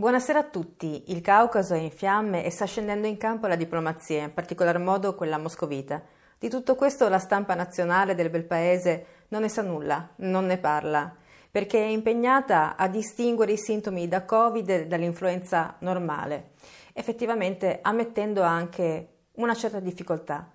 Buonasera a tutti. Il Caucaso è in fiamme e sta scendendo in campo la diplomazia, in particolar modo quella moscovita. Di tutto questo la stampa nazionale del bel paese non ne sa nulla, non ne parla, perché è impegnata a distinguere i sintomi da Covid dall'influenza normale, effettivamente ammettendo anche una certa difficoltà.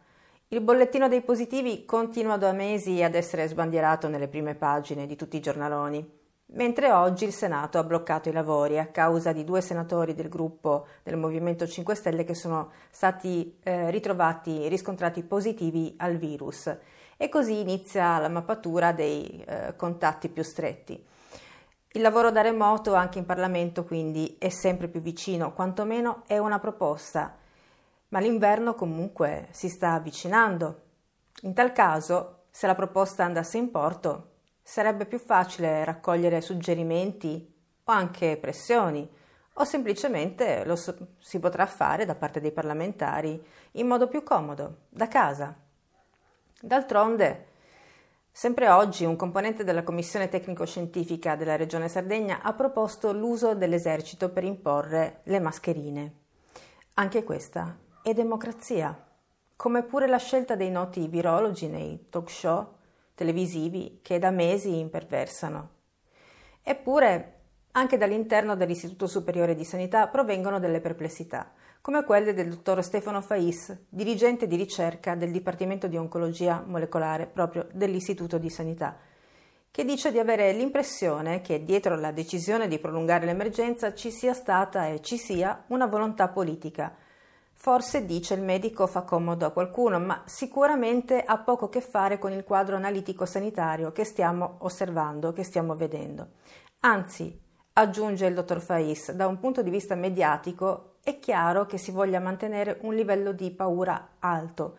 Il bollettino dei positivi continua da mesi ad essere sbandierato nelle prime pagine di tutti i giornaloni mentre oggi il Senato ha bloccato i lavori a causa di due senatori del gruppo del Movimento 5 Stelle che sono stati eh, ritrovati, riscontrati positivi al virus e così inizia la mappatura dei eh, contatti più stretti. Il lavoro da remoto anche in Parlamento quindi è sempre più vicino, quantomeno è una proposta, ma l'inverno comunque si sta avvicinando. In tal caso, se la proposta andasse in porto, Sarebbe più facile raccogliere suggerimenti o anche pressioni, o semplicemente lo si potrà fare da parte dei parlamentari in modo più comodo, da casa. D'altronde, sempre oggi un componente della Commissione tecnico-scientifica della Regione Sardegna ha proposto l'uso dell'esercito per imporre le mascherine. Anche questa è democrazia, come pure la scelta dei noti virologi nei talk show televisivi che da mesi imperversano. Eppure, anche dall'interno dell'Istituto Superiore di Sanità provengono delle perplessità, come quelle del dottor Stefano Fais, dirigente di ricerca del Dipartimento di Oncologia Molecolare proprio dell'Istituto di Sanità, che dice di avere l'impressione che dietro la decisione di prolungare l'emergenza ci sia stata e ci sia una volontà politica Forse, dice il medico, fa comodo a qualcuno, ma sicuramente ha poco a che fare con il quadro analitico sanitario che stiamo osservando, che stiamo vedendo. Anzi, aggiunge il dottor Fais, da un punto di vista mediatico è chiaro che si voglia mantenere un livello di paura alto,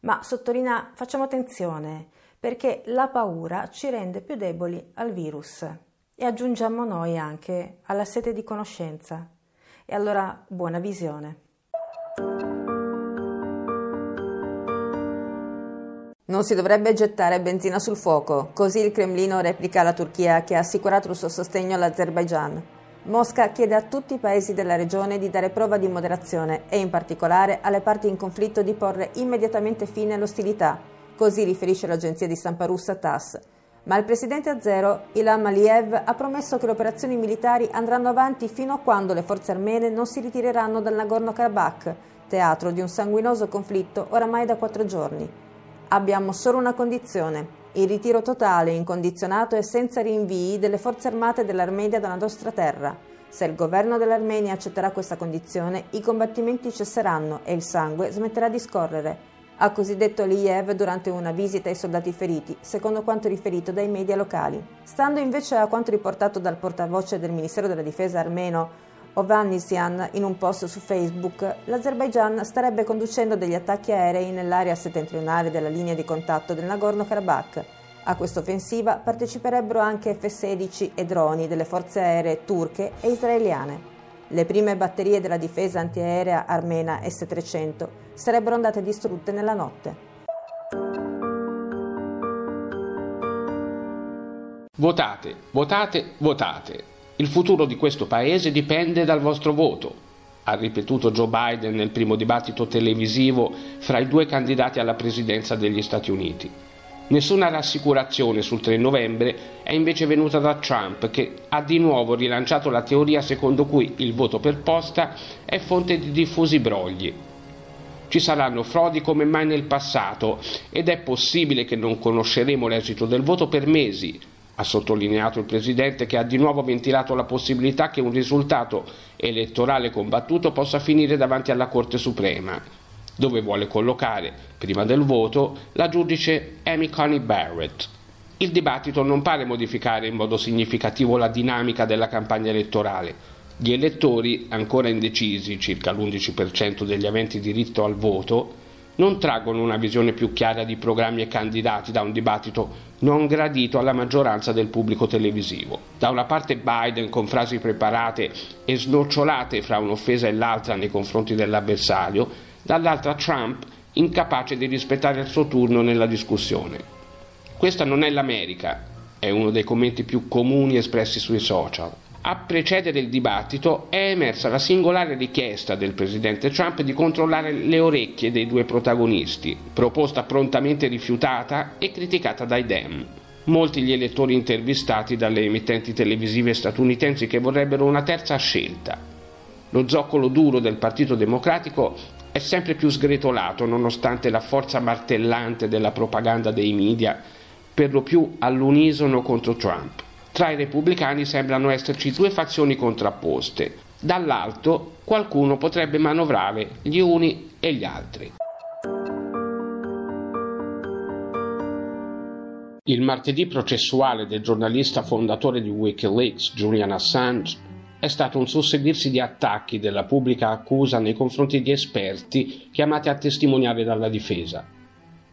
ma sottolinea facciamo attenzione perché la paura ci rende più deboli al virus e aggiungiamo noi anche alla sete di conoscenza. E allora buona visione. Non si dovrebbe gettare benzina sul fuoco, così il Cremlino replica la Turchia che ha assicurato il suo sostegno all'Azerbaigian. Mosca chiede a tutti i paesi della regione di dare prova di moderazione e in particolare alle parti in conflitto di porre immediatamente fine alle ostilità, così riferisce l'agenzia di stampa russa TASS. Ma il presidente azero, Ilham Aliyev, ha promesso che le operazioni militari andranno avanti fino a quando le forze armene non si ritireranno dal Nagorno-Karabakh, teatro di un sanguinoso conflitto oramai da quattro giorni. Abbiamo solo una condizione, il ritiro totale, incondizionato e senza rinvii delle forze armate dell'Armenia dalla nostra terra. Se il governo dell'Armenia accetterà questa condizione, i combattimenti cesseranno e il sangue smetterà di scorrere, ha così detto Aliyev durante una visita ai soldati feriti, secondo quanto riferito dai media locali. Stando invece a quanto riportato dal portavoce del Ministero della Difesa armeno Ovannisyan in un post su Facebook, l'Azerbaigian starebbe conducendo degli attacchi aerei nell'area settentrionale della linea di contatto del Nagorno-Karabakh. A questa offensiva parteciperebbero anche F-16 e droni delle forze aeree turche e israeliane. Le prime batterie della difesa antiaerea armena S-300 sarebbero andate distrutte nella notte. Votate, votate, votate. Il futuro di questo paese dipende dal vostro voto, ha ripetuto Joe Biden nel primo dibattito televisivo fra i due candidati alla presidenza degli Stati Uniti. Nessuna rassicurazione sul 3 novembre è invece venuta da Trump che ha di nuovo rilanciato la teoria secondo cui il voto per posta è fonte di diffusi brogli. Ci saranno frodi come mai nel passato ed è possibile che non conosceremo l'esito del voto per mesi, ha sottolineato il Presidente che ha di nuovo ventilato la possibilità che un risultato elettorale combattuto possa finire davanti alla Corte Suprema, dove vuole collocare, prima del voto, la giudice Amy Coney Barrett. Il dibattito non pare modificare in modo significativo la dinamica della campagna elettorale. Gli elettori, ancora indecisi, circa l'11% degli aventi diritto al voto, non traggono una visione più chiara di programmi e candidati da un dibattito non gradito alla maggioranza del pubblico televisivo. Da una parte Biden con frasi preparate e snocciolate fra un'offesa e l'altra nei confronti dell'avversario, dall'altra Trump incapace di rispettare il suo turno nella discussione. Questa non è l'America, è uno dei commenti più comuni espressi sui social. a precedere il dibattito è emersa la singolare richiesta del presidente Trump di controllare le orecchie dei due protagonisti, proposta prontamente rifiutata e criticata dai Dem. Molti gli elettori intervistati dalle emittenti televisive statunitensi che vorrebbero una terza scelta. Lo zoccolo duro del Partito Democratico è sempre più sgretolato nonostante la forza martellante della propaganda dei media, per lo più all'unisono contro Trump. Tra i repubblicani sembrano esserci due fazioni contrapposte. Dall'alto qualcuno potrebbe manovrare gli uni e gli altri. Il martedì processuale del giornalista fondatore di Wikileaks, Julian Assange, è stato un susseguirsi di attacchi della pubblica accusa nei confronti di esperti chiamati a testimoniare dalla difesa.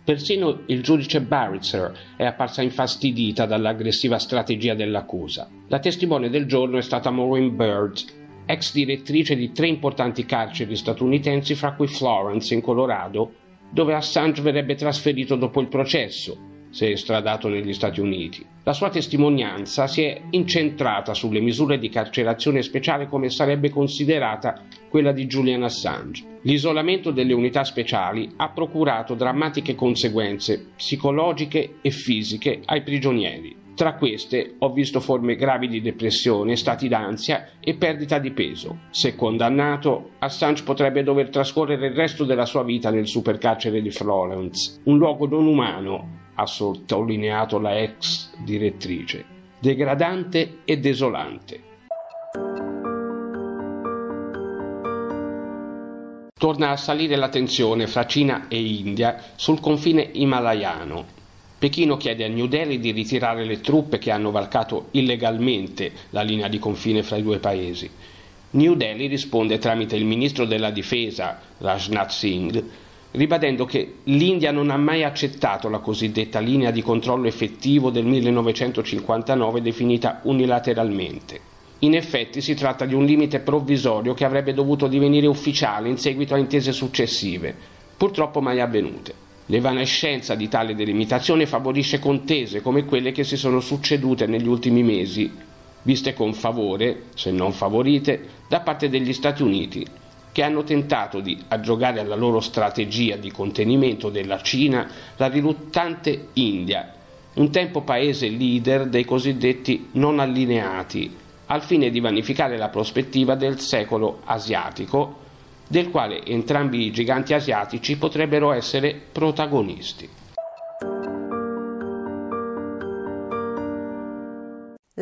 Persino il giudice Baritzer è apparsa infastidita dall'aggressiva strategia dell'accusa. La testimone del giorno è stata Maureen Bird, ex direttrice di tre importanti carceri statunitensi, fra cui Florence in Colorado, dove Assange verrebbe trasferito dopo il processo, se estradato negli Stati Uniti. La sua testimonianza si è incentrata sulle misure di carcerazione speciale come sarebbe considerata quella di Julian Assange. L'isolamento delle unità speciali ha procurato drammatiche conseguenze psicologiche e fisiche ai prigionieri. Tra queste ho visto forme gravi di depressione, stati d'ansia e perdita di peso. Se condannato, Assange potrebbe dover trascorrere il resto della sua vita nel supercarcere di Florence, un luogo non umano ha sottolineato la ex direttrice, degradante e desolante. Torna a salire la tensione fra Cina e India sul confine himalayano. Pechino chiede a New Delhi di ritirare le truppe che hanno varcato illegalmente la linea di confine fra i due paesi. New Delhi risponde tramite il ministro della difesa, Rajnath Singh, ribadendo che l'India non ha mai accettato la cosiddetta linea di controllo effettivo del 1959 definita unilateralmente. In effetti si tratta di un limite provvisorio che avrebbe dovuto divenire ufficiale in seguito a intese successive, purtroppo mai avvenute. L'evanescenza di tale delimitazione favorisce contese come quelle che si sono succedute negli ultimi mesi, viste con favore, se non favorite, da parte degli Stati Uniti, che hanno tentato di aggiogare alla loro strategia di contenimento della Cina la riluttante India, un tempo paese leader dei cosiddetti non allineati, al fine di vanificare la prospettiva del secolo asiatico, del quale entrambi i giganti asiatici potrebbero essere protagonisti.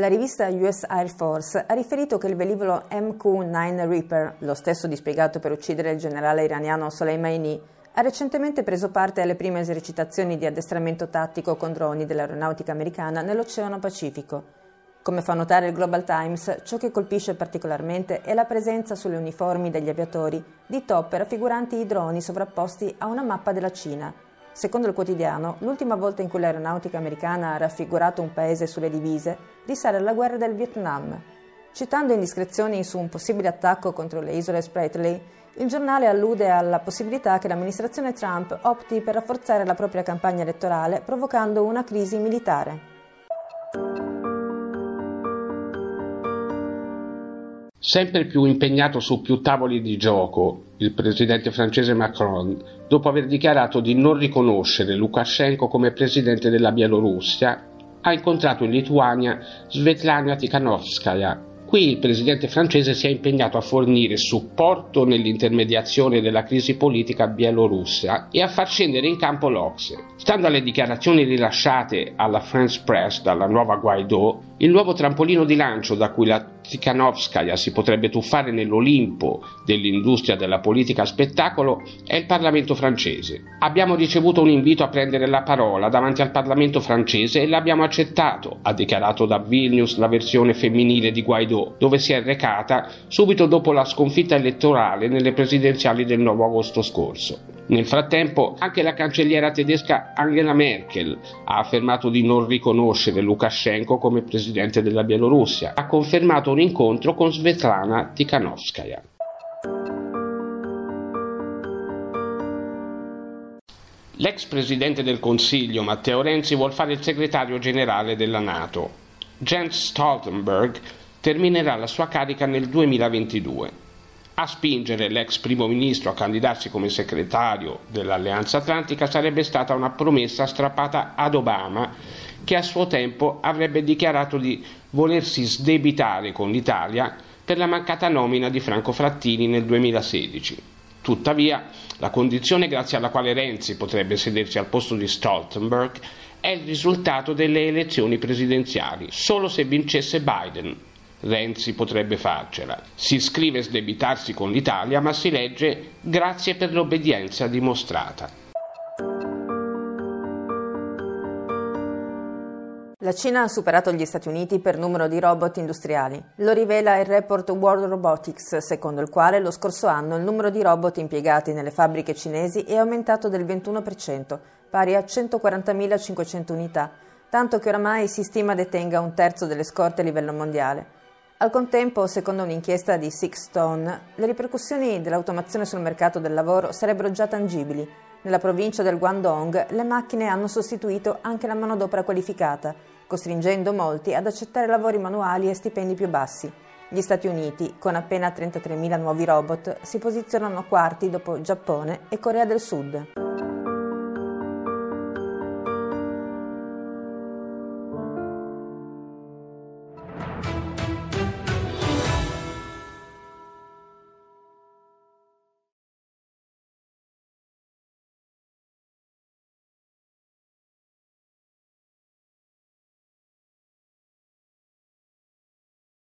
La rivista US Air Force ha riferito che il velivolo MQ-9 Reaper, lo stesso dispiegato per uccidere il generale iraniano Soleimani, ha recentemente preso parte alle prime esercitazioni di addestramento tattico con droni dell'aeronautica americana nell'Oceano Pacifico. Come fa notare il Global Times, ciò che colpisce particolarmente è la presenza sulle uniformi degli aviatori di top raffiguranti i droni sovrapposti a una mappa della Cina, Secondo il quotidiano, l'ultima volta in cui l'aeronautica americana ha raffigurato un paese sulle divise risale alla guerra del Vietnam. Citando indiscrezioni su un possibile attacco contro le isole Spratly, il giornale allude alla possibilità che l'amministrazione Trump opti per rafforzare la propria campagna elettorale provocando una crisi militare. Sempre più impegnato su più tavoli di gioco, il presidente francese Macron, dopo aver dichiarato di non riconoscere Lukashenko come presidente della Bielorussia, ha incontrato in Lituania Svetlana Tikhanovskaya, Qui il presidente francese si è impegnato a fornire supporto nell'intermediazione della crisi politica bielorussa e a far scendere in campo l'Ocse. Stando alle dichiarazioni rilasciate alla France Press dalla nuova Guaidó, il nuovo trampolino di lancio da cui la Tikhanovskaya si potrebbe tuffare nell'Olimpo dell'industria della politica spettacolo è il Parlamento francese. Abbiamo ricevuto un invito a prendere la parola davanti al Parlamento francese e l'abbiamo accettato, ha dichiarato da Vilnius la versione femminile di Guaidó, dove si è recata subito dopo la sconfitta elettorale nelle presidenziali del 9 agosto scorso. Nel frattempo anche la cancelliera tedesca Angela Merkel ha affermato di non riconoscere Lukashenko come presidente della Bielorussia. Ha confermato un incontro con Svetlana Tikhanovskaya. L'ex presidente del Consiglio Matteo Renzi vuole fare il segretario generale della Nato. Jens Stoltenberg terminerà la sua carica nel 2022. A spingere l'ex primo ministro a candidarsi come segretario dell'Alleanza Atlantica sarebbe stata una promessa strappata ad Obama, che a suo tempo avrebbe dichiarato di volersi sdebitare con l'Italia per la mancata nomina di Franco Frattini nel 2016. Tuttavia, la condizione grazie alla quale Renzi potrebbe sedersi al posto di Stoltenberg è il risultato delle elezioni presidenziali. Solo se vincesse Biden, Renzi potrebbe farcela. Si scrive sdebitarsi con l'Italia, ma si legge grazie per l'obbedienza dimostrata. La Cina ha superato gli Stati Uniti per numero di robot industriali. Lo rivela il report World Robotics, secondo il quale lo scorso anno il numero di robot impiegati nelle fabbriche cinesi è aumentato del 21%, pari a 140.500 unità, tanto che oramai si stima detenga un terzo delle scorte a livello mondiale. Al contempo, secondo un'inchiesta di Six Stone, le ripercussioni dell'automazione sul mercato del lavoro sarebbero già tangibili. Nella provincia del Guangdong le macchine hanno sostituito anche la manodopera qualificata, costringendo molti ad accettare lavori manuali e stipendi più bassi. Gli Stati Uniti, con appena 33.000 nuovi robot, si posizionano quarti dopo Giappone e Corea del Sud.